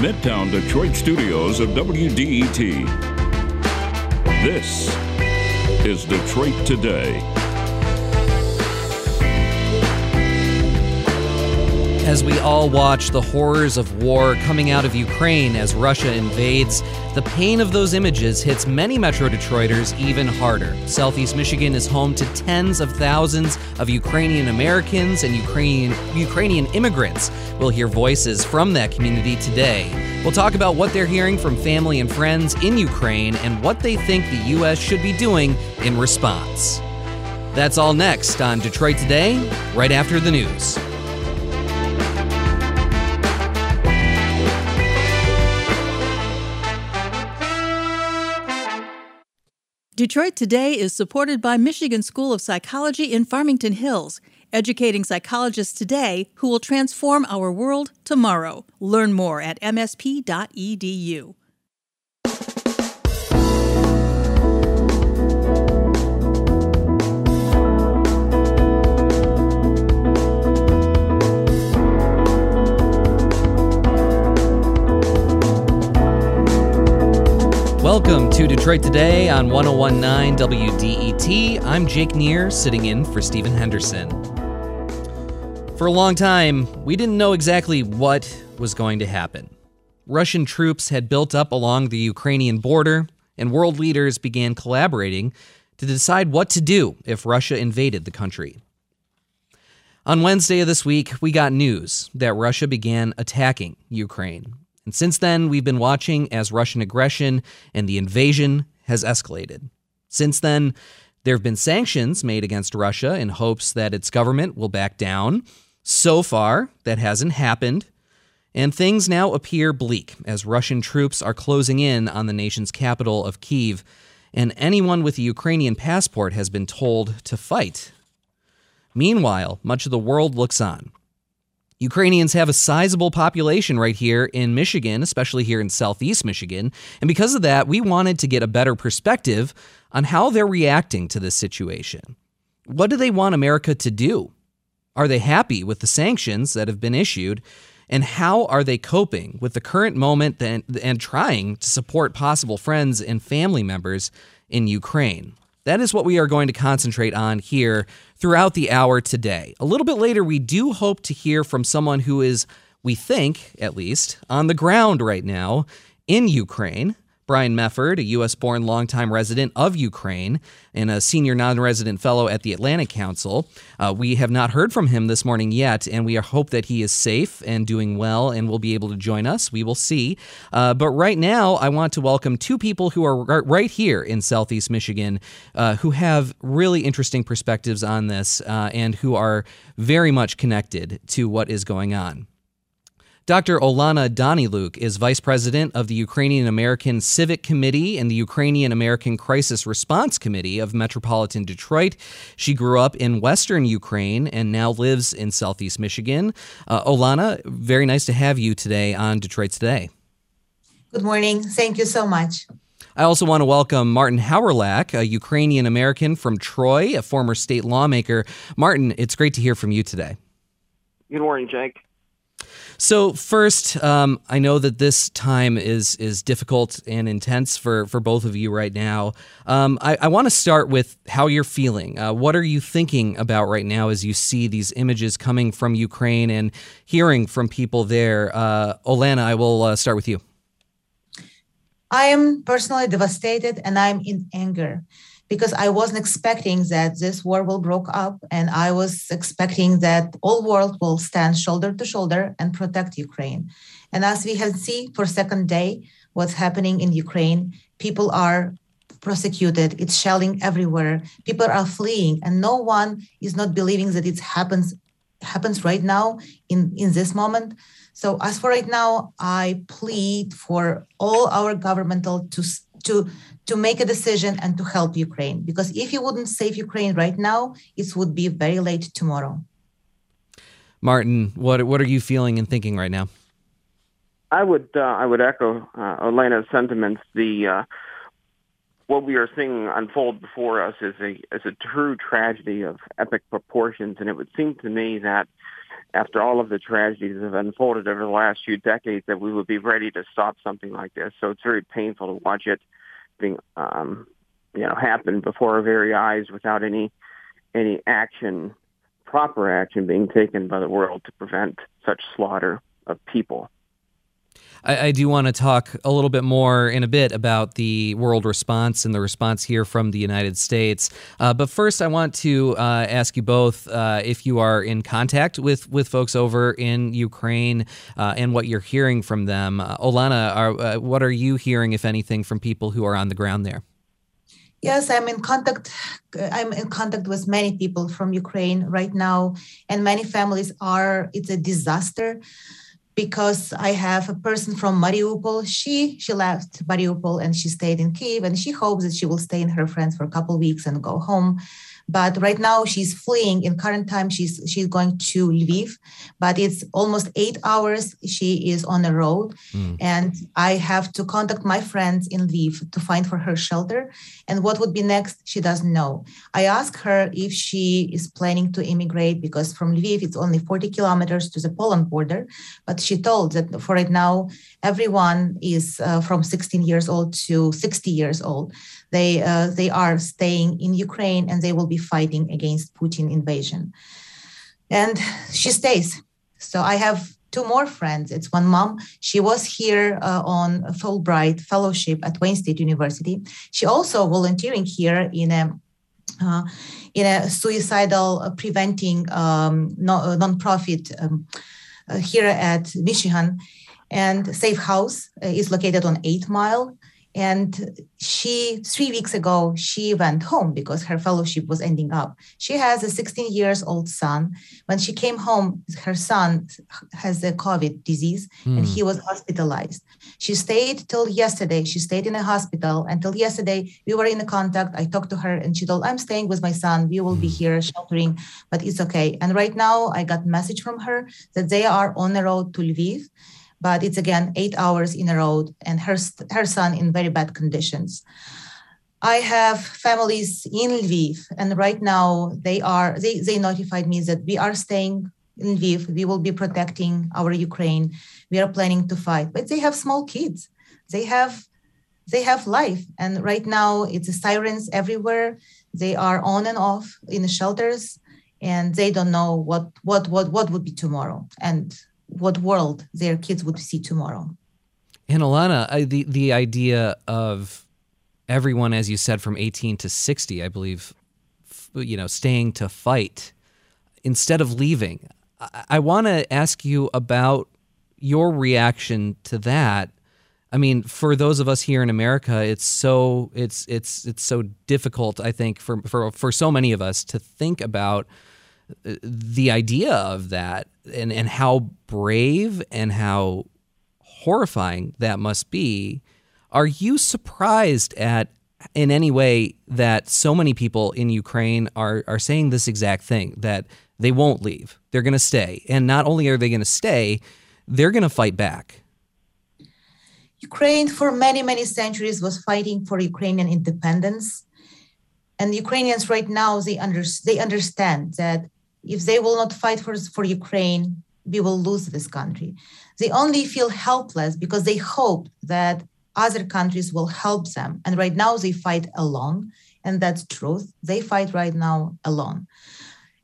the Midtown Detroit studios of WDET. This is Detroit Today. as we all watch the horrors of war coming out of Ukraine as Russia invades, the pain of those images hits many Metro Detroiters even harder. Southeast Michigan is home to tens of thousands of Ukrainian Americans and Ukrainian Ukrainian immigrants. We'll hear voices from that community today. We'll talk about what they're hearing from family and friends in Ukraine and what they think the U.S. should be doing in response. That's all next on Detroit Today, right after the news. Detroit Today is supported by Michigan School of Psychology in Farmington Hills, educating psychologists today who will transform our world tomorrow. Learn more at msp.edu. Welcome to Detroit Today on 1019 WDET. I'm Jake Neher, sitting in for Stephen Henderson. For a long time, we didn't know exactly what was going to happen. Russian troops had built up along the Ukrainian border, and world leaders began collaborating to decide what to do if Russia invaded the country. On Wednesday of this week, we got news that Russia began attacking Ukraine. And since then, we've been watching as Russian aggression and the invasion has escalated. Since then, there have been sanctions made against Russia in hopes that its government will back down. So far, that hasn't happened. And things now appear bleak as Russian troops are closing in on the nation's capital of Kiev, and anyone with a Ukrainian passport has been told to fight. Meanwhile, much of the world looks on. Ukrainians have a sizable population right here in Michigan, especially here in southeast Michigan. And because of that, we wanted to get a better perspective on how they're reacting to this situation. What do they want America to do? Are they happy with the sanctions that have been issued? And how are they coping with the current moment and, trying to support possible friends and family members in Ukraine? That is what we are going to concentrate on here throughout the hour today. A little bit later, we do hope to hear from someone who is, we think at least, on the ground right now in Ukraine. Brian Mefford, a U.S. born longtime resident of Ukraine and a senior non resident fellow at the Atlantic Council. Uh, we have not heard from him this morning yet, and we hope that he is safe and doing well and will be able to join us. We will see. Uh, but right now, I want to welcome two people who are right here in Southeast Michigan uh, who have really interesting perspectives on this uh, and who are very much connected to what is going on. Dr. Olana Danylyuk is vice president of the Ukrainian American Civic Committee and the Ukrainian American Crisis Response Committee of Metropolitan Detroit. She grew up in western Ukraine and now lives in southeast Michigan. Uh, Olana, very nice to have you today on Detroit Today. Good morning. Thank you so much. I also want to welcome Martin Howrylak, a Ukrainian American from Troy, a former state lawmaker. Martin, it's great to hear from you today. Good morning, Jake. So first, um, I know that this time is is difficult and intense for for both of you right now. Um, I, I want to start with how you're feeling. Uh, what are you thinking about right now as you see these images coming from Ukraine and hearing from people there? Uh, Olana, I will uh, start with you. I am personally devastated and I'm in anger because I wasn't expecting that this war will broke up, and I was expecting that all world will stand shoulder to shoulder and protect Ukraine. And as we have seen for second day, what's happening in Ukraine, people are prosecuted. It's shelling everywhere. People are fleeing, and no one is not believing that it happens happens right now in in this moment. So as for right now, I plead for all our governmental to to to make a decision and to help Ukraine. Because if you wouldn't save Ukraine right now, it would be very late tomorrow. Martin, what what are you feeling and thinking right now? I would uh, I would echo uh, Olana's sentiments. The uh, what we are seeing unfold before us is a is a true tragedy of epic proportions, and it would seem to me that after all of the tragedies that have unfolded over the last few decades, that we would be ready to stop something like this. So it's very painful to watch it being, um, you know, happen before our very eyes without any any action, proper action being taken by the world to prevent such slaughter of people. I, I, do want to talk a little bit more in a bit about the world response and the response here from the United States. Uh, but first, I want to uh, ask you both uh, if you are in contact with, with folks over in Ukraine uh, and what you're hearing from them. Uh, Olana, are, what are you hearing, if anything, from people who are on the ground there? Yes, I'm in contact. I'm in contact with many people from Ukraine right now, and many families are. It's a disaster because I have a person from Mariupol. She she left Mariupol and she stayed in Kiev, and she hopes that she will stay in her friends for a couple weeks and go home. But right now she's fleeing. In current time, she's she's going to Lviv, but it's almost eight hours. She is on the road, mm. and I have to contact my friends in Lviv to find for her shelter. And what would be next, she doesn't know. I asked her if she is planning to immigrate because from Lviv it's only 40 kilometers to the Poland border, but she told that for right now everyone is uh, from 16 years old to 60 years old. They uh, they are staying in Ukraine and they will be fighting against Putin invasion. And she stays. So I have two more friends. It's one mom. She was here uh, on a Fulbright fellowship at Wayne State University. She also volunteering here in a uh, in a suicidal preventing um, no, uh, nonprofit um, uh, here at Michigan. And Safe House uh, is located on Eight Mile. And she, three weeks ago, she went home because her fellowship was ending up. She has a 16 years old son. When she came home, her son has a COVID disease mm. and he was hospitalized. She stayed till yesterday. She stayed in a hospital until yesterday. We were in contact. I talked to her and she told, I'm staying with my son. We will be hmm. here sheltering, but it's okay. And right now I got message from her that they are on the road to Lviv but it's again eight hours in a road and her, her son in very bad conditions. I have families in Lviv, and right now they are they, they notified me that we are staying in Lviv. We will be protecting our Ukraine. We are planning to fight, but they have small kids. They have they have life, and right now it's sirens everywhere. They are on and off in the shelters, and they don't know what what what what would be tomorrow. And what world their kids would see tomorrow. And Alana, I, the the idea of everyone, as you said, from 18 to 60, I believe, you know, staying to fight instead of leaving. I, I want to ask you about your reaction to that. I mean, for those of us here in America, it's so it's it's it's so difficult. I think for for for so many of us to think about the idea of that and, and how brave and how horrifying that must be. Are you surprised at in any way that so many people in Ukraine are are saying this exact thing that they won't leave. They're going to stay. And not only are they going to stay, they're going to fight back. Ukraine for many many centuries was fighting for Ukrainian independence. And Ukrainians right now they under, they understand that if they will not fight for, for Ukraine, we will lose this country. They only feel helpless because they hope that other countries will help them. And right now they fight alone. And that's truth. They fight right now alone.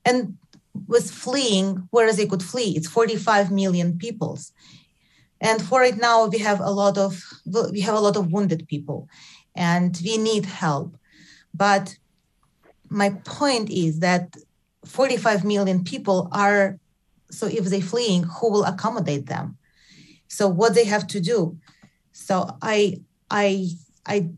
And with fleeing, whereas they could flee, it's 45 million peoples. And for right now, we have a lot of we have a lot of wounded people, and we need help. But my point is that 45 million people are so if they're fleeing who will accommodate them? So what they have to do? So i i i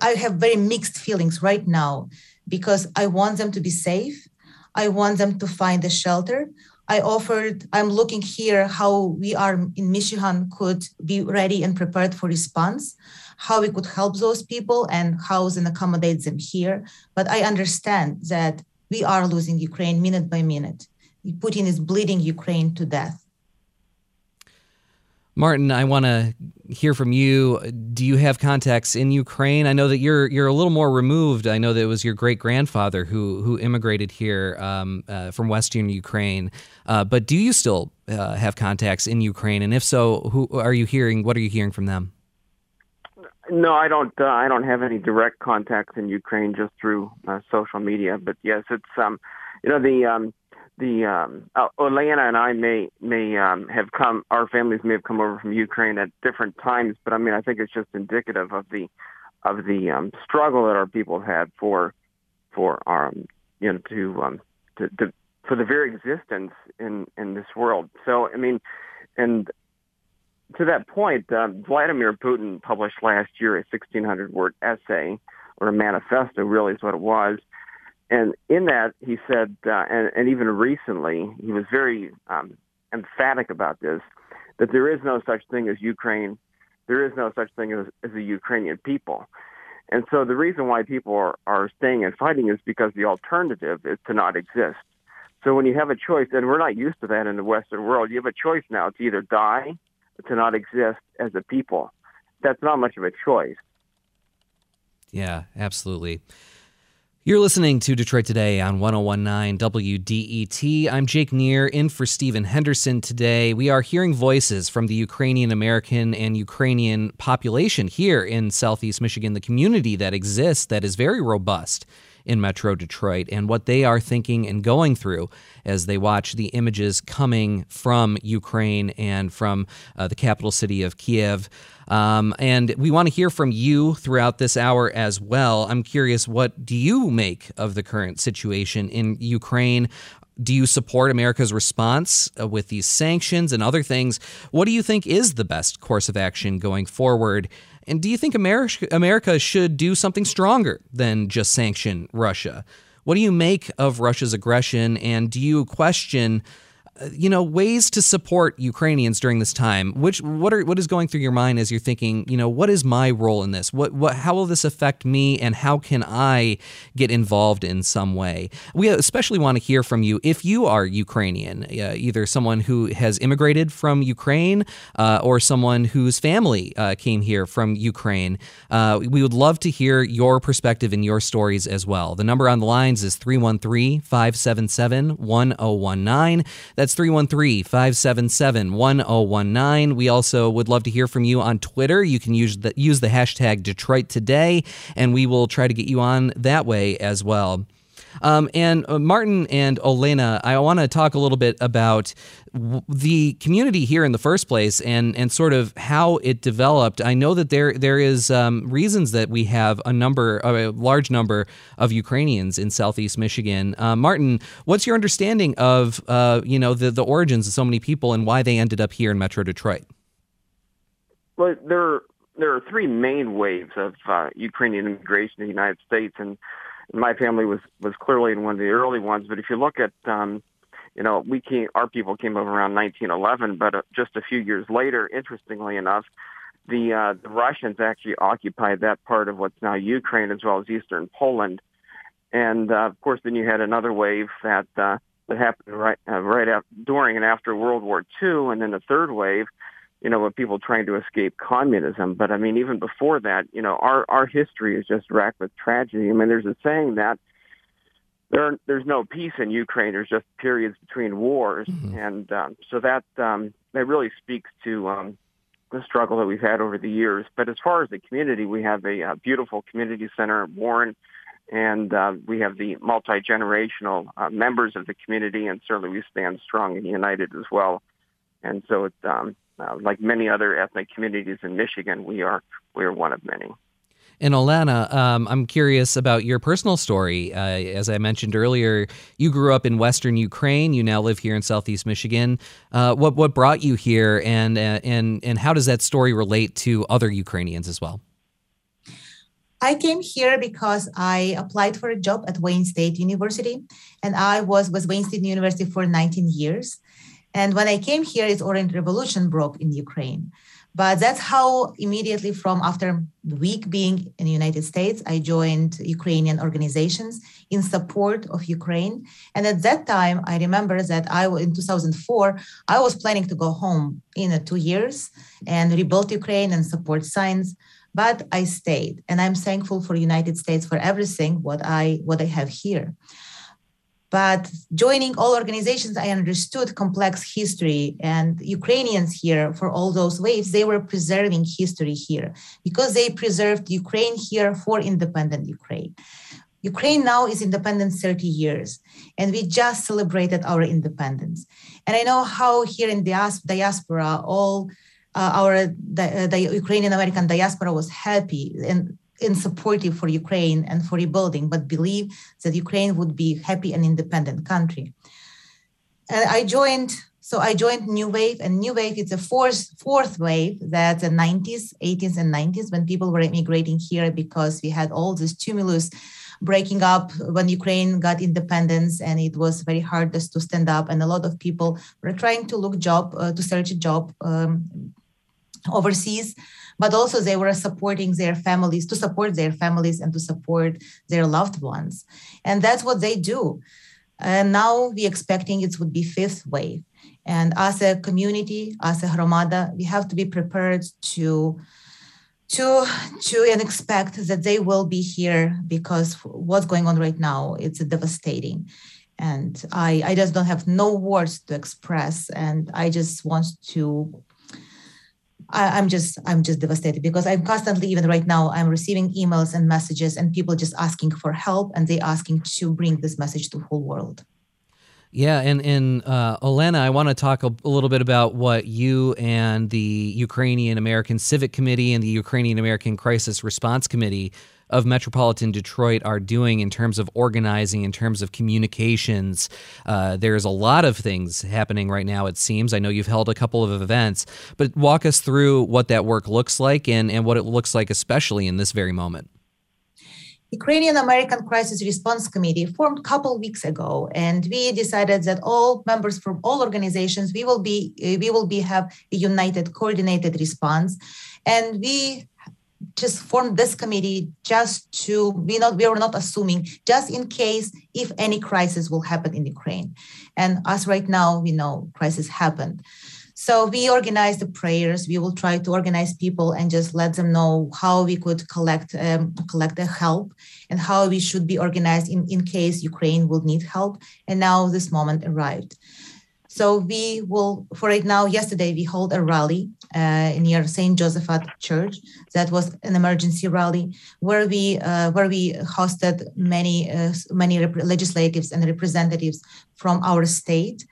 i have very mixed feelings right now because i want them to be safe. I want them to find a shelter. I offered i'm looking here how we are in michigan could be ready and prepared for response how we could help those people and house and accommodate them here. But i understand that we are losing Ukraine minute by minute. Putin is bleeding Ukraine to death. Martin, I want to hear from you. Do you have contacts in Ukraine? I know that you're you're a little more removed. I know that it was your great grandfather who who immigrated here um, uh, from Western Ukraine. Uh, but do you still uh, have contacts in Ukraine? And if so, who are you hearing? What are you hearing from them? No, I don't. Uh, I don't have any direct contacts in Ukraine, just through uh, social media. But yes, it's um, you know the um, the um, uh, Olena and I may may um, have come. Our families may have come over from Ukraine at different times, but I mean, I think it's just indicative of the of the um, struggle that our people have had for for um, you know to, um, to to for the very existence in in this world. So I mean, and to that point, uh, Vladimir Putin published last year a 1,600 word essay or a manifesto, really is what it was. And in that, he said, uh, and, and even recently, he was very um, emphatic about this, that there is no such thing as Ukraine. There is no such thing as, as the Ukrainian people. And so the reason why people are, are staying and fighting is because the alternative is to not exist. So when you have a choice, and we're not used to that in the Western world, you have a choice now to either die to not exist as a people. That's not much of a choice. Yeah, absolutely. You're listening to Detroit Today on 1019 WDET. I'm Jake Neher in for Stephen Henderson today. We are hearing voices from the Ukrainian American and Ukrainian population here in Southeast Michigan, the community that exists that is very robust in Metro Detroit and what they are thinking and going through as they watch the images coming from Ukraine and from uh, the capital city of Kiev. Um, and we want to hear from you throughout this hour as well. I'm curious, what do you make of the current situation in Ukraine? Do you support America's response uh, with these sanctions and other things? What do you think is the best course of action going forward? And do you think America, America should do something stronger than just sanction Russia? What do you make of Russia's aggression? And do you question you know ways to support Ukrainians during this time. Which what are what is going through your mind as you're thinking, you know, what is my role in this? What what how will this affect me and how can I get involved in some way? We especially want to hear from you if you are Ukrainian, uh, either someone who has immigrated from Ukraine uh, or someone whose family uh, came here from Ukraine. Uh, we would love to hear your perspective and your stories as well. The number on the lines is 313 577 1019. That's 313 577 1019. We also would love to hear from you on Twitter. You can use the, use the hashtag Detroit Today, and we will try to get you on that way as well. Um, and uh, Martin and Olena, I want to talk a little bit about w- the community here in the first place and and sort of how it developed. I know that there there is um, reasons that we have a number, a large number of Ukrainians in Southeast Michigan. Uh, Martin, what's your understanding of uh, you know the the origins of so many people and why they ended up here in Metro Detroit? Well, there there are three main waves of uh, Ukrainian immigration in the United States, and my family was was clearly in one of the early ones. But if you look at um, you know, we came, our people came over around 1911, but uh, just a few years later, interestingly enough, the uh, the Russians actually occupied that part of what's now Ukraine as well as eastern Poland, and uh, of course, then you had another wave that uh, that happened right uh, right after, during and after World War II, and then the third wave you know, with people trying to escape communism. But I mean, even before that, you know, our our history is just racked with tragedy. I mean, there's a saying that there there's no peace in Ukraine. There's just periods between wars, mm-hmm. and um, so that um, that really speaks to um, the struggle that we've had over the years. But as far as the community, we have a, a beautiful community center, Warren. And uh, we have the multi-generational uh, members of the community, and certainly we stand strong and united as well. And so it's um, uh, like many other ethnic communities in Michigan, we are we are one of many. And Olena, um, I'm curious about your personal story. Uh, as I mentioned earlier, you grew up in Western Ukraine. You now live here in Southeast Michigan. Uh, what what brought you here, and uh, and and how does that story relate to other Ukrainians as well? I came here because I applied for a job at Wayne State University, and I was with Wayne State University for 19 years. And when I came here, its Orange Revolution broke in Ukraine. But that's how immediately from after the week being in the United States, I joined Ukrainian organizations in support of Ukraine. And at that time, I remember that I in 2004, I was planning to go home in two years and rebuild Ukraine and support science. But I stayed, and I'm thankful for United States for everything what I what I have here. But joining all organizations, I understood complex history and Ukrainians here for all those waves, they were preserving history here because they preserved Ukraine here for independent Ukraine. Ukraine now is independent 30 years, and we just celebrated our independence. And I know how here in the diaspora, all uh, our the, the Ukrainian American diaspora was happy and in supportive for Ukraine and for rebuilding, but believe that Ukraine would be happy and independent country. And I joined, so I joined New Wave, and New Wave is a fourth fourth wave that the 90s, 80s, and 90s when people were immigrating here because we had all this tumulus breaking up when Ukraine got independence, and it was very hard just to stand up. And a lot of people were trying to look job uh, to search a job um, overseas but also they were supporting their families to support their families and to support their loved ones. And that's what they do. And now we expecting it would be fifth wave. And as a community as a hromada we have to be prepared to to to and expect that they will be here because what's going on right now it's devastating. And i i just don't have no words to express. And i just want to I, am just I'm just devastated because I'm constantly even right now I'm receiving emails and messages and people just asking for help and they asking to bring this message to the whole world. Yeah, and and uh, Olena, I want to talk a, a, little bit about what you and the Ukrainian American Civic Committee and the Ukrainian American Crisis Response Committee of Metropolitan Detroit are doing in terms of organizing, in terms of communications. Uh, there's a lot of things happening right now, it seems. I know you've held a couple of events, but walk us through what that work looks like and, and what it looks like, especially in this very moment. Ukrainian American Crisis Response Committee formed a couple weeks ago, and we decided that all members from all organizations we will be we will be have a united, coordinated response, and we just formed this committee just to we not we were not assuming just in case if any crisis will happen in Ukraine, and as right now we know crisis happened. So we organize the prayers. We will try to organize people and just let them know how we could collect um, collect the help and how we should be organized in, in case Ukraine will need help. And now this moment arrived. So we will, for right now, yesterday we hold a rally uh, near Saint Josaphat Church. That was an emergency rally where we uh, where we hosted many uh, many rep- legislatives and representatives from our state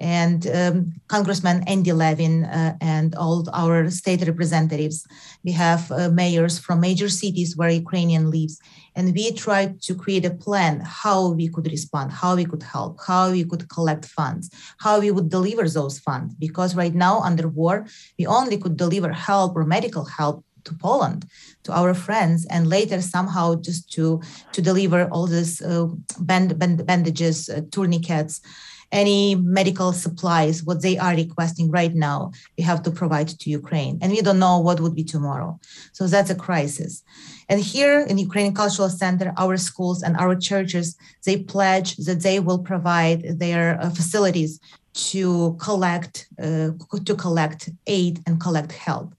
and um, Congressman Andy Levin uh, and all our state representatives. We have uh, mayors from major cities where Ukrainian lives, and we tried to create a plan how we could respond, how we could help, how we could collect funds, how we would deliver those funds. Because right now, under war, we only could deliver help or medical help to Poland, to our friends, and later somehow just to to deliver all these uh, band, band, bandages, uh, tourniquets, any medical supplies, what they are requesting right now, we have to provide to Ukraine. And we don't know what would be tomorrow. So that's a crisis. And here in Ukrainian Cultural Center, our schools and our churches, they pledge that they will provide their uh, facilities to collect uh, to collect aid and collect help.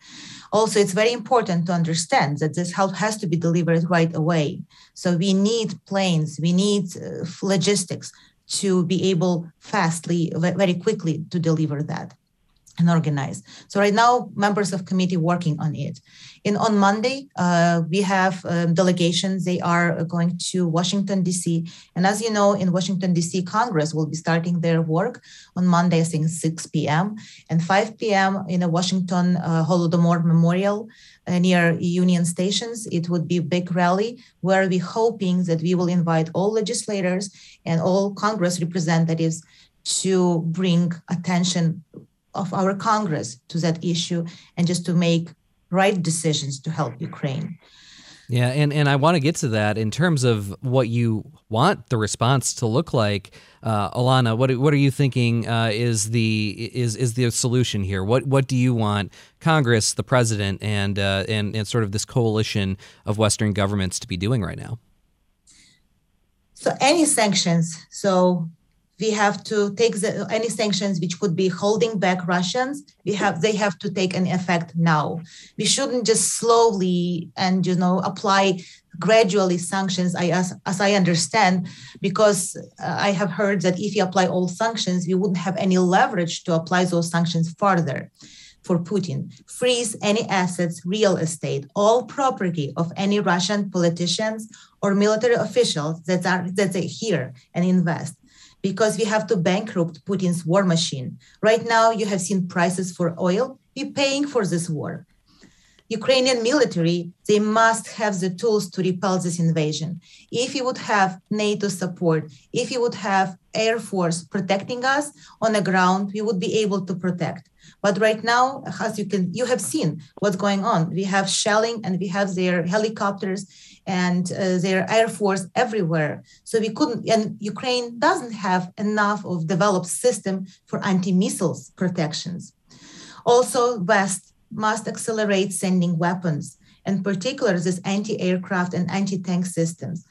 Also, it's very important to understand that this help has to be delivered right away. So we need planes, we need uh, logistics to be able fastly, very quickly to deliver that and organize. So right now, members of committee working on it. And on Monday, uh, we have um, delegations. They are going to Washington D.C. And as you know, in Washington D.C., Congress will be starting their work on Monday, I think 6 p.m. and 5 p.m. in a Washington uh, Holodomor Memorial uh, Uh, near Union Stations. It would be a big rally where we're hoping that we will invite all legislators and all Congress representatives to bring attention of our Congress to that issue and just to make right decisions to help Ukraine. Yeah, and, and I want to get to that in terms of what you want the response to look like. Uh, Alana, what what are you thinking uh, is the is is the solution here? What what do you want Congress, the president, and uh, and and sort of this coalition of Western governments to be doing right now? So any sanctions. So we have to take the, any sanctions which could be holding back Russians. We have they have to take an effect now. We shouldn't just slowly and you know apply gradually sanctions. I as, as I understand, because uh, I have heard that if you apply all sanctions, we wouldn't have any leverage to apply those sanctions further. For Putin, freeze any assets, real estate, all property of any Russian politicians or military officials that are that are here and invest because we have to bankrupt Putin's war machine. Right now, you have seen prices for oil. We're paying for this war. Ukrainian military, they must have the tools to repel this invasion. If you would have NATO support, if you would have Air Force protecting us on the ground, we would be able to protect. But right now, as you can, you have seen what's going on. We have shelling and we have their helicopters and uh, their air force everywhere. So we couldn't, and Ukraine doesn't have enough of developed system for anti-missiles protections. Also, West must accelerate sending weapons, in particular this anti-aircraft and anti-tank systems.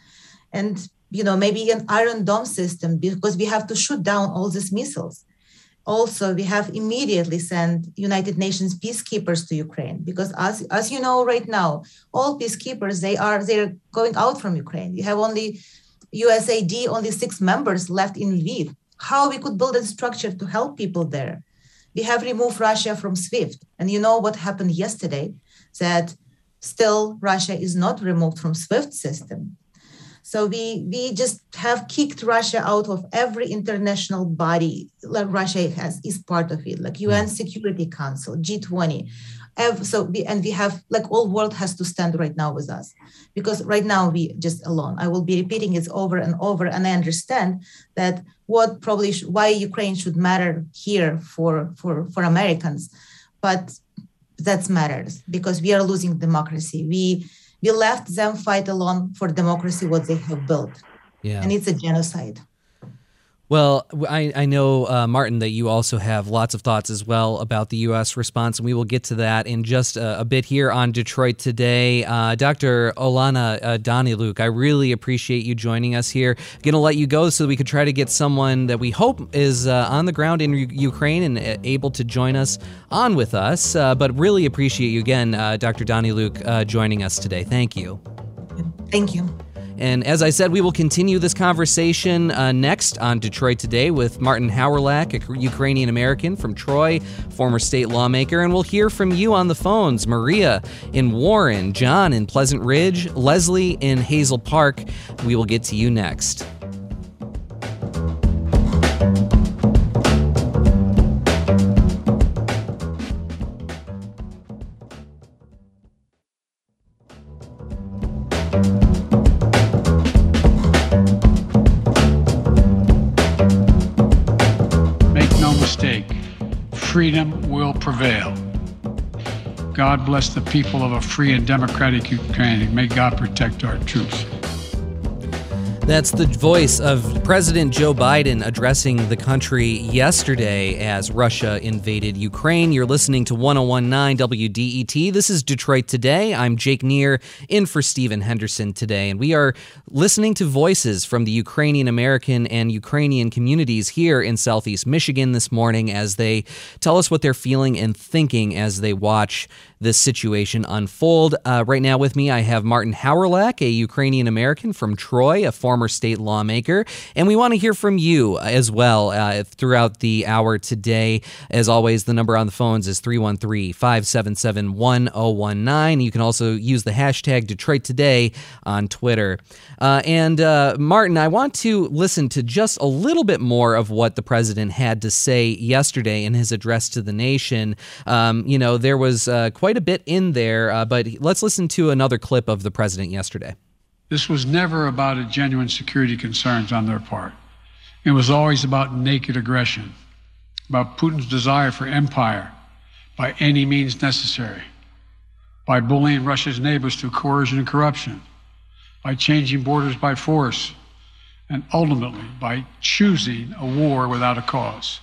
And you know, maybe an Iron Dome system because we have to shoot down all these missiles also we have immediately sent united nations peacekeepers to ukraine because as, as you know right now all peacekeepers they are they're going out from ukraine. You have only usaid only six members left in lviv. How we could build a structure to help people there? We have removed russia from swift. And you know what happened yesterday? That still russia is not removed from swift system so we we just have kicked Russia out of every international body like Russia has is part of it, like UN mm. Security Council, G20. So we and we have like all world has to stand right now with us because right now we just alone. I will be repeating it over and over, and I understand that what probably sh- why Ukraine should matter here for for for Americans, but that matters because we are losing democracy. We we left them fight alone for democracy what they have built. Yeah. And it's a genocide well, I, I know, uh, Martin, that you also have lots of thoughts as well about the U.S. response, and we will get to that in just a, a bit here on Detroit Today. Uh, Dr. Olana uh, Danylyuk, I really appreciate you joining us here. I'm going to let you go so we could try to get someone that we hope is uh, on the ground in U- Ukraine and uh, able to join us on with us. Uh, but really appreciate you again, uh, Dr. Danylyuk, joining us today. Thank you. Thank you. And as I said, we will continue this conversation uh, next on Detroit Today with Martin Howrylak, a Ukrainian American from Troy, former state lawmaker. And we'll hear from you on the phones Maria in Warren, John in Pleasant Ridge, Leslie in Hazel Park. We will get to you next. Freedom will prevail. God bless the people of a free and democratic Ukraine. May God protect our troops. That's the voice of President Joe Biden addressing the country yesterday as Russia invaded Ukraine. You're listening to 1019 WDET. This is Detroit Today. I'm Jake Neher, in for Stephen Henderson today, and we are listening to voices from the Ukrainian American and Ukrainian communities here in Southeast Michigan this morning as they tell us what they're feeling and thinking as they watch this situation unfold. Uh, right now, with me, I have Martin Howrylak, a Ukrainian American from Troy, a former state lawmaker, and we want to hear from you as well uh, throughout the hour today. As always, the number on the phones is 313 577 1019. You can also use the hashtag Detroit Today on Twitter. Uh, and uh, Martin, I want to listen to just a little bit more of what the president had to say yesterday in his address to the nation. Um, you know, there was uh, quite quite a bit in there, uh, but let's listen to another clip of the president yesterday. This was never about a genuine security concerns on their part. It was always about naked aggression, about Putin's desire for empire by any means necessary. by bullying Russia's neighbors through coercion and corruption, by changing borders by force, and ultimately by choosing a war without a cause.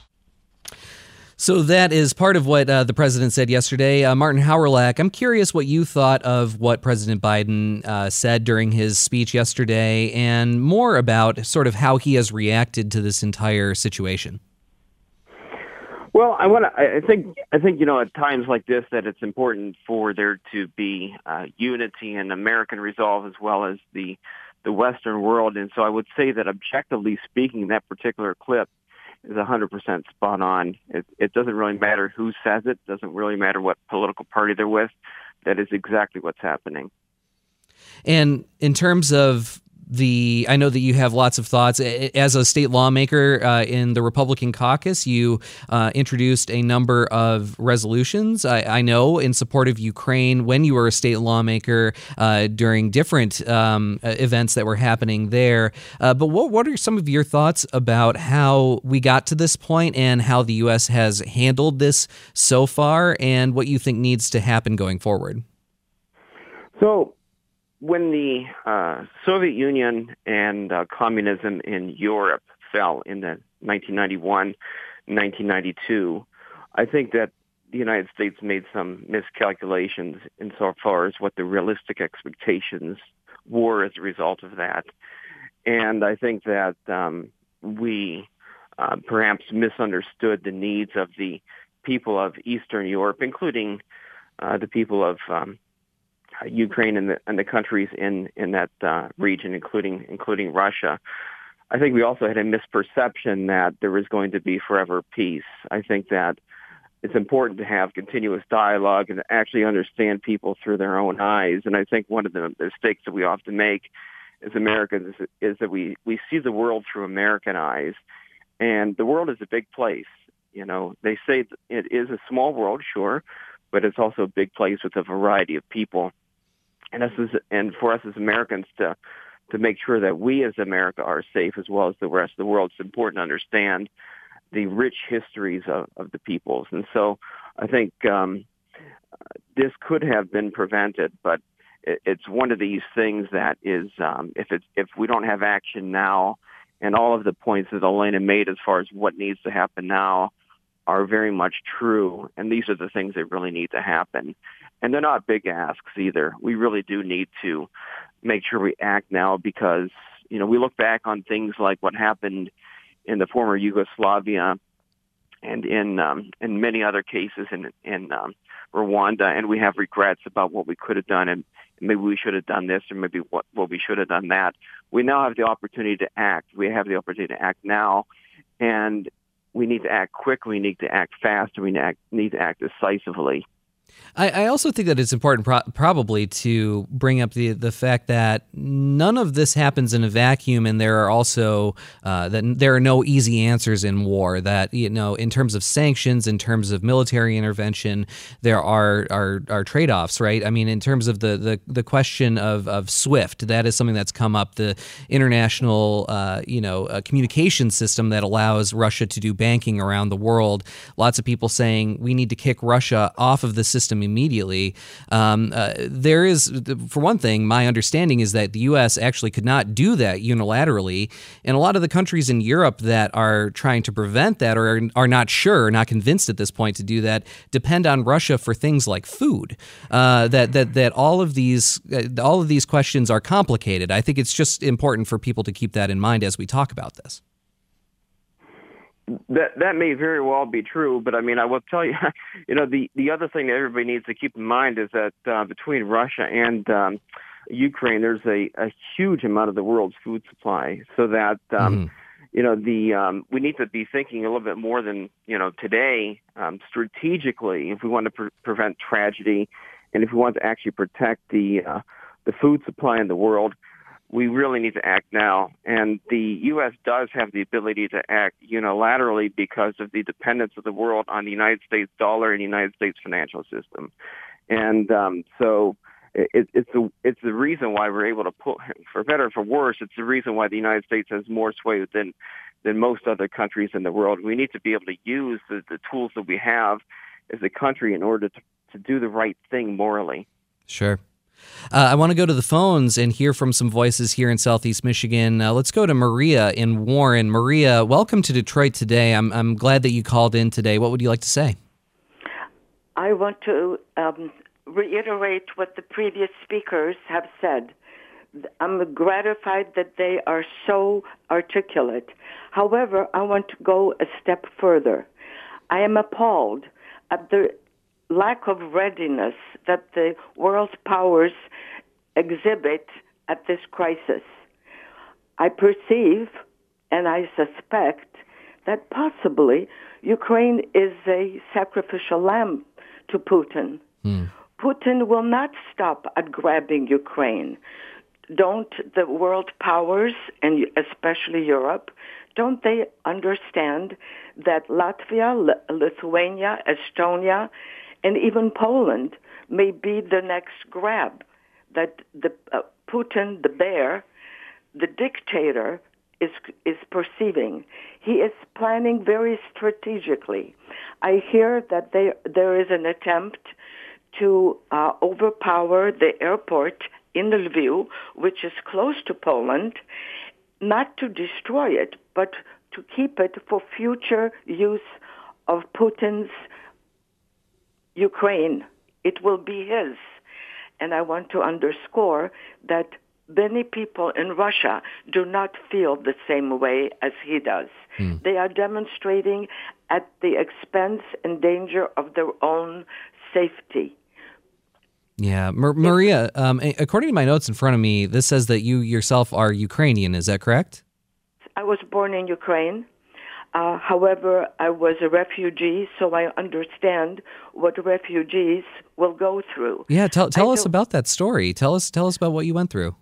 So that is part of what uh, the president said yesterday. Uh, Martin Howrylak, I'm curious what you thought of what President Biden uh, said during his speech yesterday and more about sort of how he has reacted to this entire situation. Well, I want to. I think. I think you know at times like this that it's important for there to be uh, unity and American resolve as well as the the Western world. And so I would say that objectively speaking, that particular clip is 100% spot on. It, it doesn't really matter who says it. Doesn't really matter what political party they're with. That is exactly what's happening. And in terms of the I know that you have lots of thoughts as a state lawmaker uh, in the Republican caucus. You uh, introduced a number of resolutions. I, I, know in support of Ukraine when you were a state lawmaker uh, during different um, events that were happening there. Uh, but what what are some of your thoughts about how we got to this point and how the U.S. has handled this so far, and what you think needs to happen going forward? So when the uh, Soviet Union and uh, communism in Europe fell in the 1991, 1992, I think that the United States made some miscalculations insofar as what the realistic expectations were as a result of that. And I think that um, we uh, perhaps misunderstood the needs of the people of Eastern Europe, including uh, the people of um, Ukraine and the, and the countries in in that uh, region, including including Russia. I think we also had a misperception that there was going to be forever peace. I think that it's important to have continuous dialogue and actually understand people through their own eyes. And I think one of the mistakes that we often make as Americans is, is that we we see the world through American eyes, and the world is a big place. You know, they say it is a small world, sure, but it's also a big place with a variety of people and us as, and for us as Americans to to make sure that we as America are safe as well as the rest of the world. It's important to understand the rich histories of, of the peoples, and so I think um, this could have been prevented, but it, it's one of these things that is um, if it's if we don't have action now, and all of the points that Elena made as far as what needs to happen now are very much true, and these are the things that really need to happen and they're not big asks either. We really do need to make sure we act now because you know we look back on things like what happened in the former Yugoslavia and in um, in many other cases in in um, Rwanda, and we have regrets about what we could have done and maybe we should have done this or maybe what what we should have done that. We now have the opportunity to act. We have the opportunity to act now, and we need to act quick. We need to act fast. We need to act decisively. I, I also think that it's important, pro- probably, to bring up the the fact that none of this happens in a vacuum, and there are also uh, that there are no easy answers in war. That you know, in terms of sanctions, in terms of military intervention, there are are, are trade offs, right? I mean, in terms of the the, the question of, of SWIFT, that is something that's come up. The international, uh, you know, uh, communication system that allows Russia to do banking around the world. Lots of people saying we need to kick Russia off of the system immediately. Um, uh, there is, for one thing, my understanding is that the U.S. actually could not do that unilaterally, and a lot of the countries in Europe that are trying to prevent that or are not sure, not convinced at this point to do that, depend on Russia for things like food. Uh, that that that all of these uh, all of these questions are complicated. I think it's just important for people to keep that in mind as we talk about this that that may very well be true, but I mean, I will tell you, you know, the the other thing that everybody needs to keep in mind is that uh, between Russia and um, Ukraine, there's a, a huge amount of the world's food supply, so that um, mm-hmm. you know the um, we need to be thinking a little bit more than you know today um, strategically if we want to pre- prevent tragedy, and if we want to actually protect the uh, the food supply in the world we really need to act now. And the U.S. does have the ability to act unilaterally because of the dependence of the world on the United States dollar and the United States financial system. And um, so it, it's the it's the reason why we're able to put, for better or for worse, it's the reason why the United States has more sway than than most other countries in the world. We need to be able to use the, the tools that we have as a country in order to, to do the right thing morally. Sure. Uh, I want to go to the phones and hear from some voices here in Southeast Michigan. Uh, let's go to Maria in Warren. Maria, welcome to Detroit today. I'm, I'm glad that you called in today. What would you like to say? I want to um, reiterate what the previous speakers have said. I'm gratified that they are so articulate. However, I want to go a step further. I am appalled at the lack of readiness that the world powers exhibit at this crisis. I perceive and I suspect that possibly Ukraine is a sacrificial lamb to Putin. Hmm. Putin will not stop at grabbing Ukraine. Don't the world powers, and especially Europe, don't they understand that Latvia, Lithuania, Estonia, and even Poland may be the next grab? That the uh, Putin, the bear, the dictator, is is perceiving. He is planning very strategically. I hear that there there is an attempt to uh, overpower the airport in Lviv, which is close to Poland, not to destroy it, but to keep it for future use of Putin's Ukraine. It will be his. And I want to underscore that many people in Russia do not feel the same way as he does. Mm. They are demonstrating at the expense and danger of their own safety. Yeah, Mar- Maria. Um, according to my notes in front of me, this says that you yourself are Ukrainian. Is that correct? I was born in Ukraine. Uh, however, I was a refugee, so I understand what refugees will go through. Yeah, tell tell us about that story. Tell us tell us about what you went through.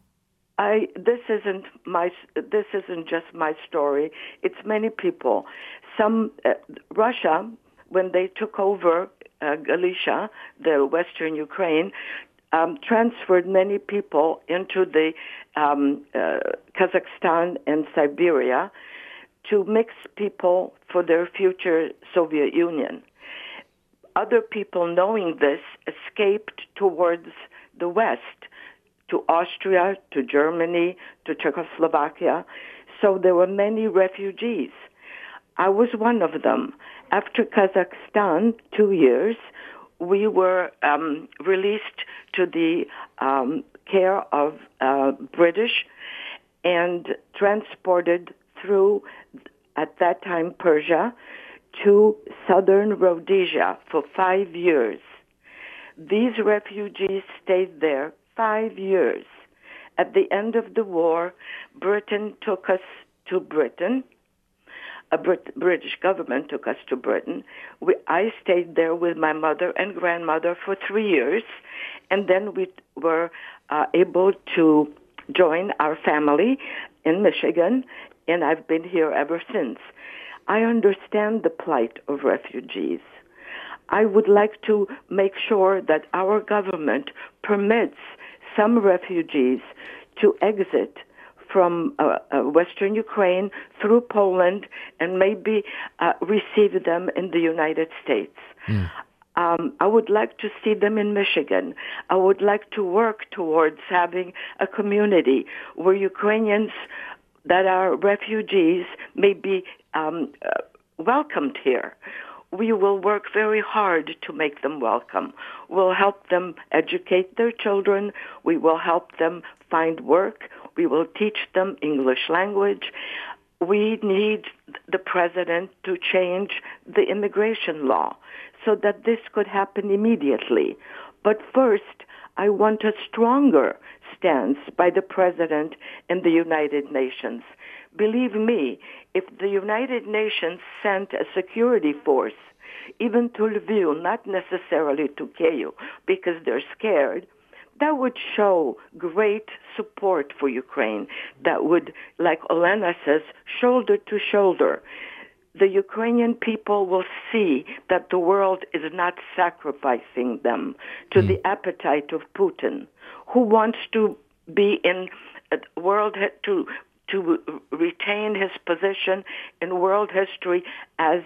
I this isn't my this isn't just my story. It's many people. Some uh, Russia when they took over uh, Galicia, the western Ukraine, um, transferred many people into the um, uh, Kazakhstan and Siberia to mix people for their future Soviet Union. Other people, knowing this, escaped towards the West, to Austria, to Germany, to Czechoslovakia. So there were many refugees. I was one of them. After Kazakhstan, two years, we were um, released to the um, care of uh, British and transported through, at that time, Persia to southern Rhodesia for five years. These refugees stayed there five years. At the end of the war, Britain took us to Britain. A Brit- British government took us to Britain. We, I stayed there with my mother and grandmother for three years, and then we were uh, able to join our family in Michigan, and I've been here ever since. I understand the plight of refugees. I would like to make sure that our government permits some refugees to exit from uh, uh, Western Ukraine through Poland and maybe uh, receive them in the United States. Mm. Um, I would like to see them in Michigan. I would like to work towards having a community where Ukrainians that our refugees may be um, uh, welcomed here we will work very hard to make them welcome. We'll help them educate their children. We will help them find work. We will teach them English language. We need the president to change the immigration law so that this could happen immediately. But first, I want a stronger stance by the president and the United Nations. Believe me, if the United Nations sent a security force, even to Lviv, not necessarily to Kyiv, because they're scared, that would show great support for Ukraine. That would, like Olena says, shoulder to shoulder. The Ukrainian people will see that the world is not sacrificing them to mm. the appetite of Putin, who wants to be in uh, world to to retain his position in world history as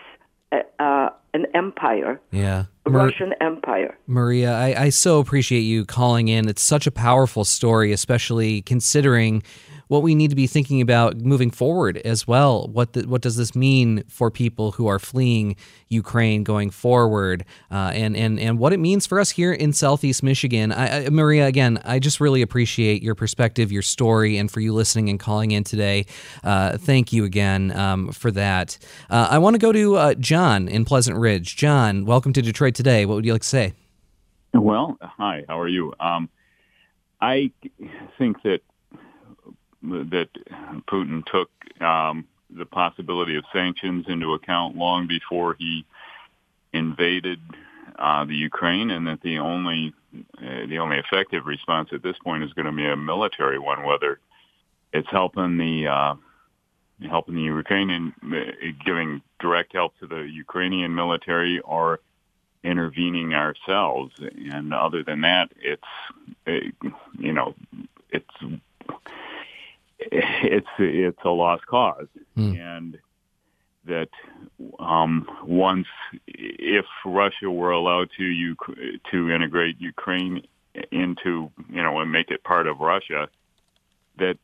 a, uh, an empire. Yeah. Russian Empire. Maria, I, I so appreciate you calling in. It's such a powerful story, especially considering what we need to be thinking about moving forward as well. What the, what does this mean for people who are fleeing Ukraine going forward, uh, and and and what it means for us here in Southeast Michigan? I, I, Maria, again, I just really appreciate your perspective, your story, and for you listening and calling in today. Uh, thank you again um, for that. Uh, I want to go to uh, John in Pleasant Ridge. John, welcome to Detroit today. What would you like to say? Well, hi. How are you? Um, I think that that Putin took um, the possibility of sanctions into account long before he invaded uh, the Ukraine, and that the only uh, the only effective response at this point is going to be a military one, whether it's helping the uh, helping the Ukrainian, uh, giving direct help to the Ukrainian military, or intervening ourselves. And other than that, it's uh, you know it's it's it's a lost cause, mm. and that um, once if Russia were allowed to to integrate Ukraine into you know and make it part of Russia, that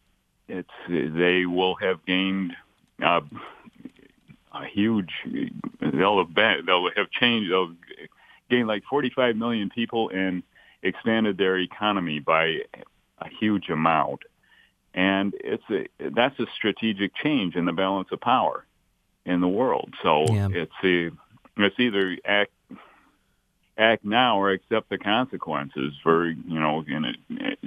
it's they will have gained uh, a huge they'll have been, they'll have changed they'll gain like 45 million people and expanded their economy by a huge amount and it's a that's a strategic change in the balance of power in the world. So yeah. it's a it's either act act now or accept the consequences for you know in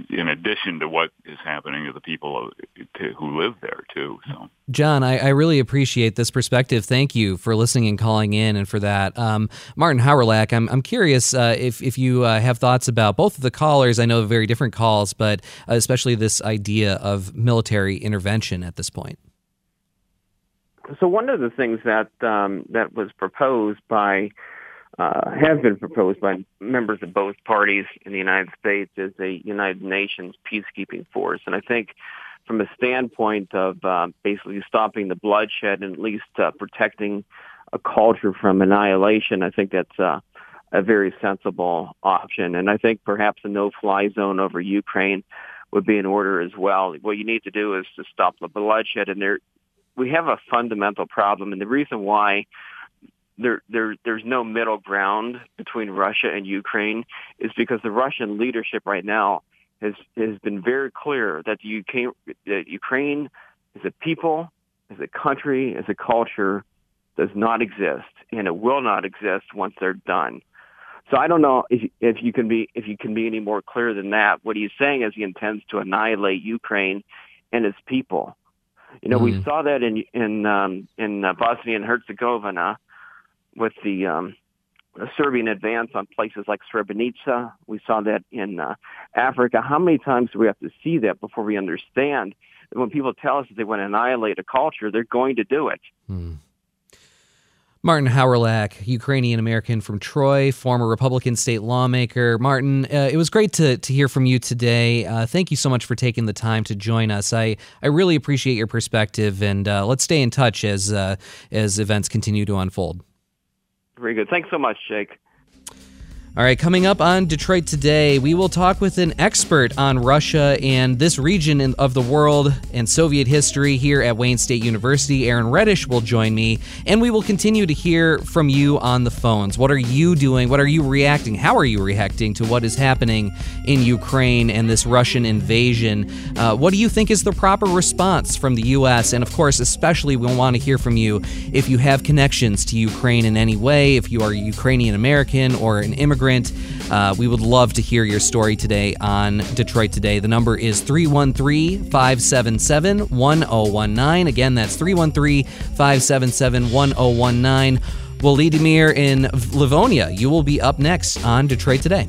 in addition to what is happening to the people to, who live there too so. John I, I, really appreciate this perspective. Thank you for listening and calling in and for that. Um, martin Howrylak, i'm, I'm curious uh, if, if you uh, have thoughts about both of the callers. I know very different calls but uh, especially this idea of military intervention at this point. So one of the things that um, that was proposed by uh, have been proposed by members of both parties in the United States as a United Nations peacekeeping force. And I think from a standpoint of uh, basically stopping the bloodshed and at least uh, protecting a culture from annihilation, I think that's uh, a very sensible option. And I think perhaps a no-fly zone over Ukraine would be in order as well. What you need to do is to stop the bloodshed. And there, we have a fundamental problem. And the reason why there, there, there's no middle ground between Russia and Ukraine is because the Russian leadership right now has has been very clear that the UK, that Ukraine as a people, as a country, as a culture, does not exist, and it will not exist once they're done. So I don't know if if you can be if you can be any more clear than that. What he's saying is he intends to annihilate Ukraine and its people. You know, mm. we saw that in in um, in uh, Bosnia and Herzegovina with the um, Serbian advance on places like Srebrenica. We saw that in uh, Africa. How many times do we have to see that before we understand that when people tell us that they want to annihilate a culture, they're going to do it? Hmm. Martin Howrylak, Ukrainian American from Troy, former Republican state lawmaker. Martin, uh, it was great to, to hear from you today. Uh, thank you so much for taking the time to join us. I, I really appreciate your perspective, and uh, let's stay in touch as uh, as events continue to unfold. Very good. Thanks so much, Jake. All right, coming up on Detroit Today, we will talk with an expert on Russia and this region of the world and Soviet history here at Wayne State University. Aaron Retish will join me, and we will continue to hear from you on the phones. What are you doing? What are you reacting? How are you reacting to what is happening in Ukraine and this Russian invasion? Uh, what do you think is the proper response from the U.S.? And of course, especially, we want to hear from you if you have connections to Ukraine in any way, if you are Ukrainian American or an immigrant immigrant. Uh, we would love to hear your story today on Detroit Today. The number is 313 577 1019. Again, that's 313 577 1019. Volodymyr in Livonia, you will be up next on Detroit Today.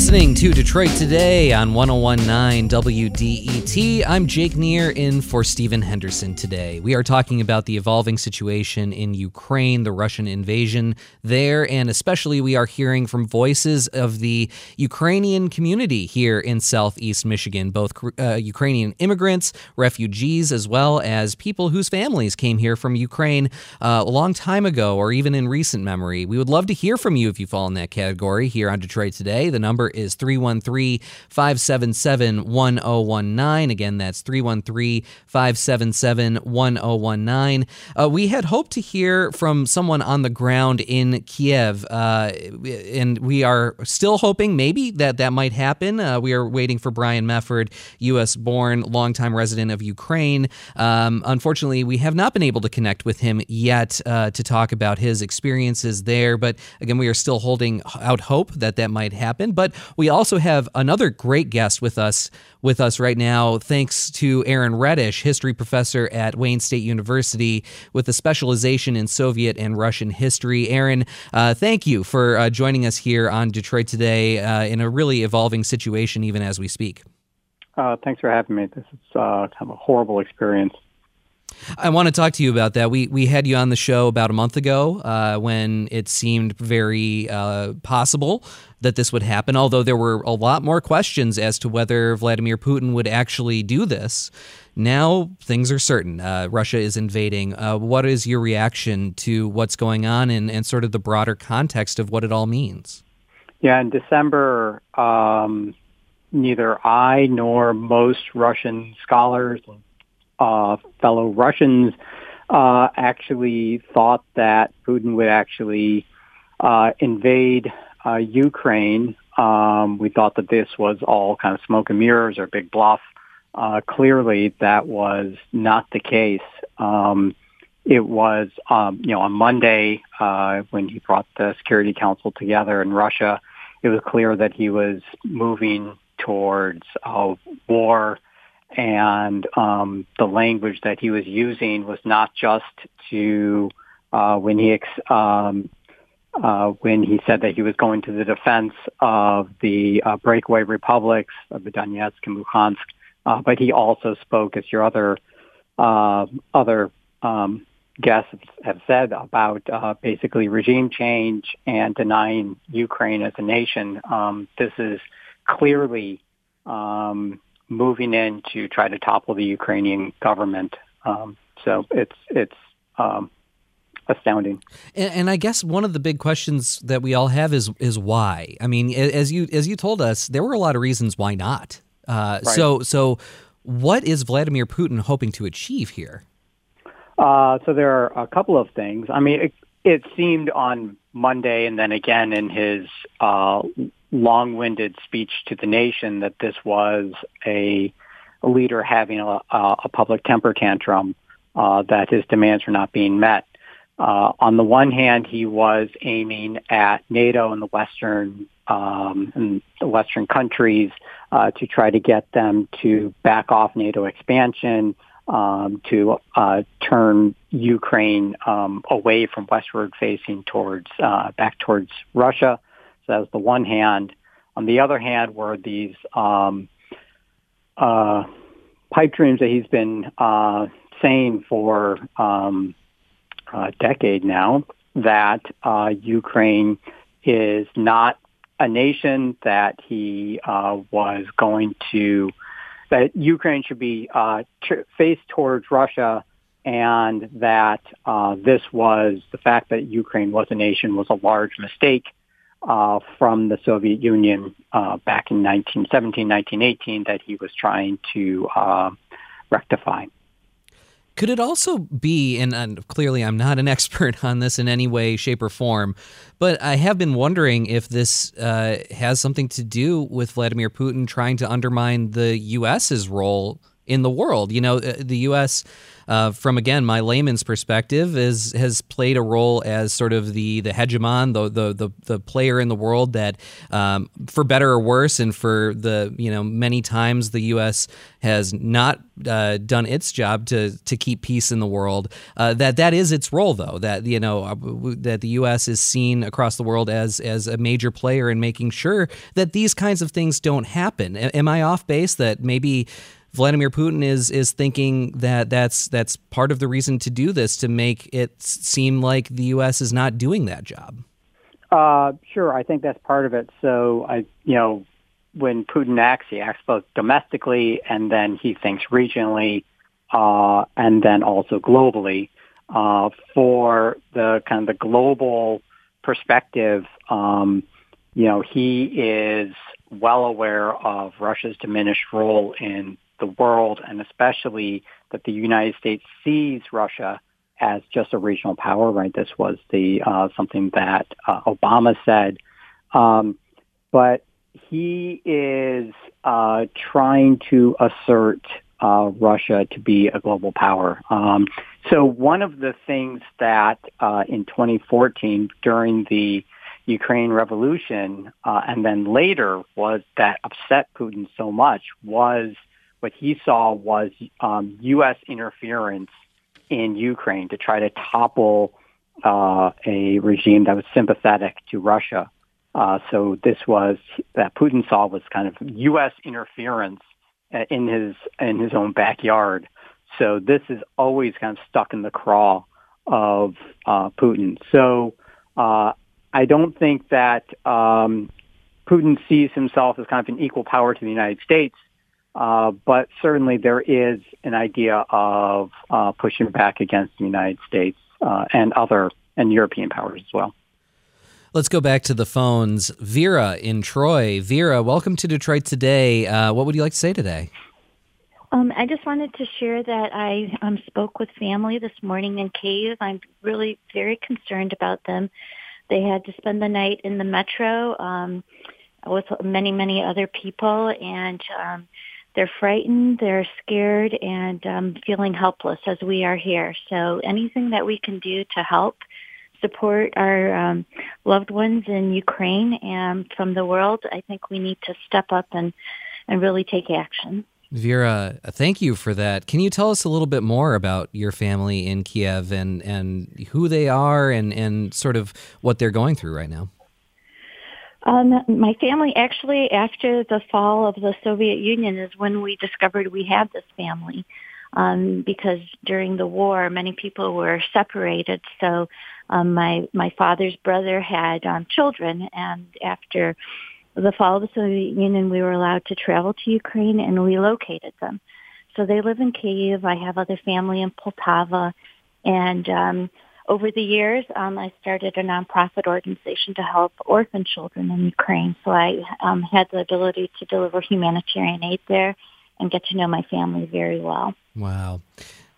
Listening to Detroit Today on 1019 WDET. I'm Jake Neher in for Stephen Henderson today. We are talking about the evolving situation in Ukraine, the Russian invasion there, and especially we are hearing from voices of the Ukrainian community here in Southeast Michigan, both uh, Ukrainian immigrants, refugees, as well as people whose families came here from Ukraine uh, a long time ago or even in recent memory. We would love to hear from you if you fall in that category here on Detroit Today. The number is 313 577 1019. Again, that's 313 577 1019. Uh, we had hoped to hear from someone on the ground in Kiev, uh, and we are still hoping maybe that that might happen. Uh, we are waiting for Brian Mefford, U.S. born, longtime resident of Ukraine. Um, unfortunately, we have not been able to connect with him yet uh, to talk about his experiences there, but again, we are still holding out hope that that might happen. But we also have another great guest with us with us right now, thanks to Aaron Retish, history professor at Wayne State University with a specialization in Soviet and Russian history. Aaron, uh, thank you for uh, joining us here on Detroit Today uh, in a really evolving situation, even as we speak. Uh, thanks for having me. This is uh, kind of a horrible experience. I want to talk to you about that. We we had you on the show about a month ago uh, when it seemed very uh, possible that this would happen. Although there were a lot more questions as to whether Vladimir Putin would actually do this. Now things are certain. Uh, Russia is invading. Uh, what is your reaction to what's going on and, and sort of the broader context of what it all means? Yeah, in December, um, neither I nor most Russian scholars uh, fellow Russians uh, actually thought that Putin would actually uh, invade uh, Ukraine. Um, we thought that this was all kind of smoke and mirrors or big bluff. Uh, clearly, that was not the case. Um, it was, um, you know, on Monday uh, when he brought the Security Council together in Russia. It was clear that he was moving towards uh, war and um, the language that he was using was not just to uh, when he ex- um, uh, when he said that he was going to the defense of the uh, breakaway republics of the Donetsk and Luhansk, uh, but he also spoke, as your other uh, other um, guests have said, about uh, basically regime change and denying Ukraine as a nation. Um, this is clearly um, moving in to try to topple the Ukrainian government. Um, so it's it's um, astounding. And, and, I guess one of the big questions that we all have is is why. I mean, as you as you told us, there were a lot of reasons why not. Uh, right. So so, what is Vladimir Putin hoping to achieve here? Uh, so there are a couple of things. I mean, it, it seemed on Monday, and then again in his uh, long-winded speech to the nation that this was a, leader having a, a, public temper tantrum, uh, that his demands were not being met. Uh, on the one hand, he was aiming at NATO and the Western um, and the Western countries uh, to try to get them to back off NATO expansion, um, to uh, turn Ukraine um, away from westward facing towards uh, back towards Russia. Was the one hand. On the other hand, were these um, uh, pipe dreams that he's been uh, saying for um, a decade now that uh, Ukraine is not a nation that he uh, was going to that Ukraine should be uh, t- faced towards Russia and that uh, this was the fact that Ukraine was a nation was a large mistake uh, from the Soviet Union uh, back in 1917, 1918 that he was trying to uh, rectify. Could it also be, and, and, clearly I'm not an expert on this in any way, shape, or form, but I have been wondering if this uh, has something to do with Vladimir Putin trying to undermine the U.S.'s role in the world. You know, uh, the U.S. Uh, from again my layman's perspective, is has played a role as sort of the the hegemon, the the the, the player in the world that, um, for better or worse, and for the you know many times the U.S. has not uh, done its job to to keep peace in the world. Uh, that that is its role, though. That you know uh, that the U.S. is seen across the world as as a major player in making sure that these kinds of things don't happen. Am I off base? That maybe Vladimir Putin is is thinking that that's that's part of the reason to do this to make it seem like the U.S. is not doing that job. Uh, sure, I think that's part of it. So I, you know, when Putin acts, he acts both domestically and then he thinks regionally, uh, and then also globally. Uh, for the kind of the global perspective, um, you know, he is well aware of Russia's diminished role in the world, and especially that the United States sees Russia as just a regional power. Right? This was the uh, something that uh, Obama said, um, but he is uh, trying to assert uh, Russia to be a global power. Um, so one of the things that uh, in 2014 during the Ukraine revolution, uh, and then later was that upset Putin so much was what he saw was um, U.S. interference in Ukraine to try to topple uh, a regime that was sympathetic to Russia. Uh, so this was that Putin saw was kind of U.S. interference uh, in his in his own backyard. So this is always kind of stuck in the craw of uh, Putin. So uh, I don't think that um, Putin sees himself as kind of an equal power to the United States. Uh, but certainly there is an idea of uh, pushing back against the United States uh, and other and European powers as well. Let's go back to the phones. Vera in Troy. Vera, welcome to Detroit today. Uh, what would you like to say today? Um, I just wanted to share that I um, spoke with family this morning in Kiev. I'm really very concerned about them. They had to spend the night in the metro um, with many, many other people, and um, they're frightened, they're scared, and um, feeling helpless as we are here. So anything that we can do to help support our um, loved ones in Ukraine and from the world, I think we need to step up and, and really take action. Vera, thank you for that. Can you tell us a little bit more about your family in Kiev and, and who they are and, and sort of what they're going through right now? Um, my family actually, after the fall of the Soviet Union, is when we discovered we had this family. Um, because during the war, many people were separated. So, um, my my father's brother had um, children, and after the fall of the Soviet Union, we were allowed to travel to Ukraine, and we located them. So they live in Kiev. I have other family in Poltava, and um, over the years, um, I started a nonprofit organization to help orphan children in Ukraine. So I um, had the ability to deliver humanitarian aid there and get to know my family very well. Wow.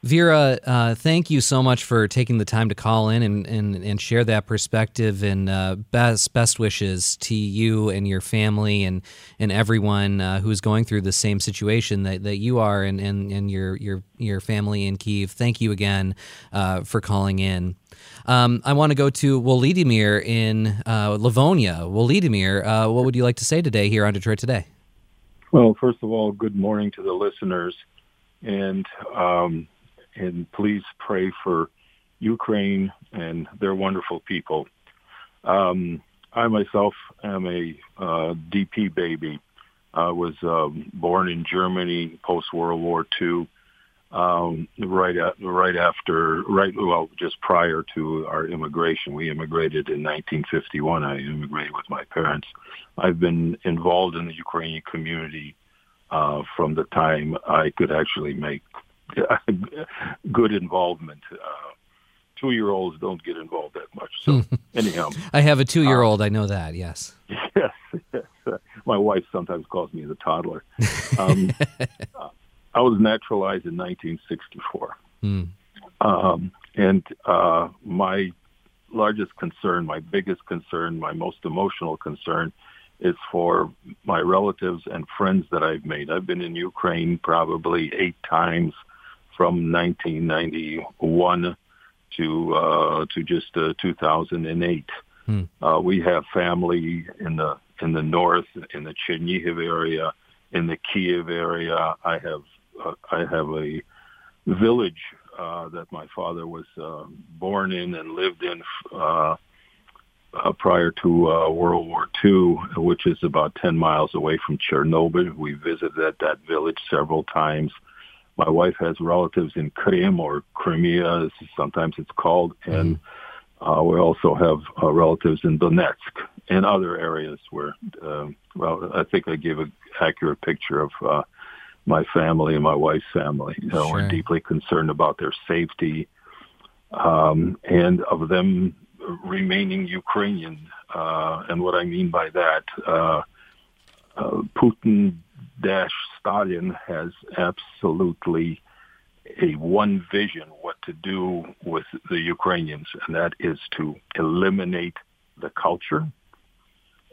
Vera, uh, thank you so much for taking the time to call in and, and, and share that perspective. And uh, best best wishes to you and your family and and everyone uh, who's going through the same situation that, that you are and, and, and your your your family in Kiev. Thank you again uh, for calling in. Um, I want to go to Wolodymyr in uh, Livonia. Wolodymyr, uh, what would you like to say today here on Detroit Today? Well, first of all, good morning to the listeners, and um, and please pray for Ukraine and their wonderful people. Um, I myself am a uh, DP baby. I was um, born in Germany post World War II, um, right at, right after, right well, just prior to our immigration. We immigrated in 1951. I immigrated with my parents. I've been involved in the Ukrainian community uh, from the time I could actually make good involvement. Uh, two-year-olds don't get involved that much. So anyhow, I have a two-year-old. Um, I know that. Yes. Yes. yes. My wife sometimes calls me the toddler. Um, I was naturalized in 1964, mm. um, and uh, my largest concern, my biggest concern, my most emotional concern is for my relatives and friends that I've made. I've been in Ukraine probably eight times from 1991 to uh, to just uh, 2008. Hmm. Uh, we have family in the in the north, in the Chernihiv area, in the Kiev area. I have I have a village uh, that my father was uh, born in and lived in uh, uh, prior to uh, World War II, which is about 10 miles away from Chernobyl. We visited that village several times. My wife has relatives in Krim or Crimea, sometimes it's called, and uh, we also have uh, relatives in Donetsk and other areas where, uh, well, I think I gave an accurate picture of uh, my family and my wife's family. You know, sure. We're deeply concerned about their safety um, and of them remaining Ukrainian. Uh, and what I mean by that, uh, uh, Putin dash Stalin has absolutely a one vision what to do with the Ukrainians, and that is to eliminate the culture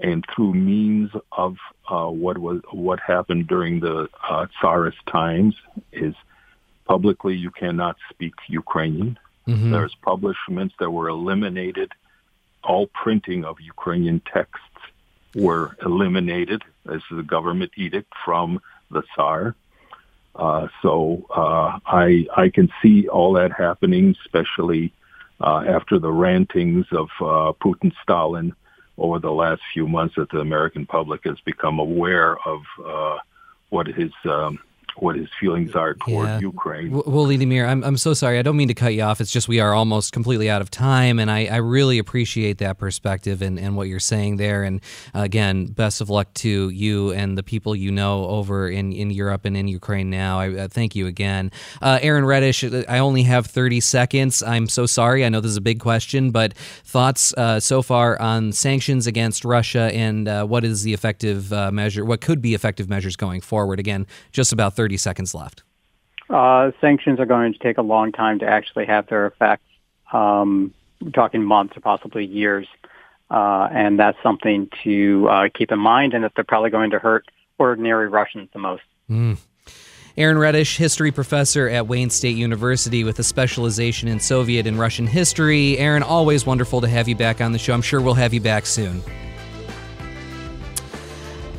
and through means of uh, what was what happened during the uh, Tsarist times is publicly you cannot speak Ukrainian. Mm-hmm. There's publishments that were eliminated. All printing of Ukrainian texts were eliminated as the government edict from the Tsar. Uh, so uh, I I can see all that happening, especially uh, after the rantings of uh, Putin, Stalin over the last few months, that the American public has become aware of uh, what his um, what his feelings are toward yeah. Ukraine. Well, Lidimir, I'm, I'm so sorry. I don't mean to cut you off. It's just we are almost completely out of time, and I, I really appreciate that perspective and, and what you're saying there. And again, best of luck to you and the people you know over in, in Europe and in Ukraine now. I uh, thank you again. Uh, Aaron Retish, I only have 30 seconds. I'm so sorry. I know this is a big question, but thoughts uh, so far on sanctions against Russia and uh, what is the effective uh, measure, what could be effective measures going forward? Again, just about 30 30 seconds left. Uh, sanctions are going to take a long time to actually have their effect. Um, we're talking months or possibly years. Uh, and that's something to uh, keep in mind, and that they're probably going to hurt ordinary Russians the most. Mm. Aaron Retish, history professor at Wayne State University with a specialization in Soviet and Russian history. Aaron, always wonderful to have you back on the show. I'm sure we'll have you back soon.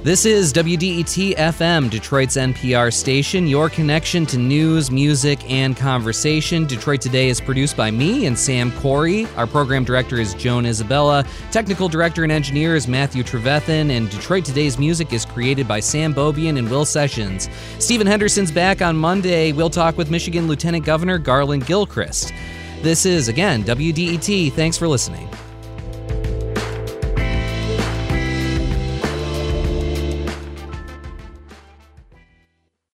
This is WDET FM, Detroit's NPR station, your connection to news, music, and conversation. Detroit Today is produced by me and Sam Corey. Our program director is Joan Isabella. Technical director and engineer is Matthew Trevethan. And Detroit Today's music is created by Sam Beaubien and Will Sessions. Stephen Henderson's back on Monday. We'll talk with Michigan Lieutenant Governor Garland Gilchrist. This is, again, WDET. Thanks for listening.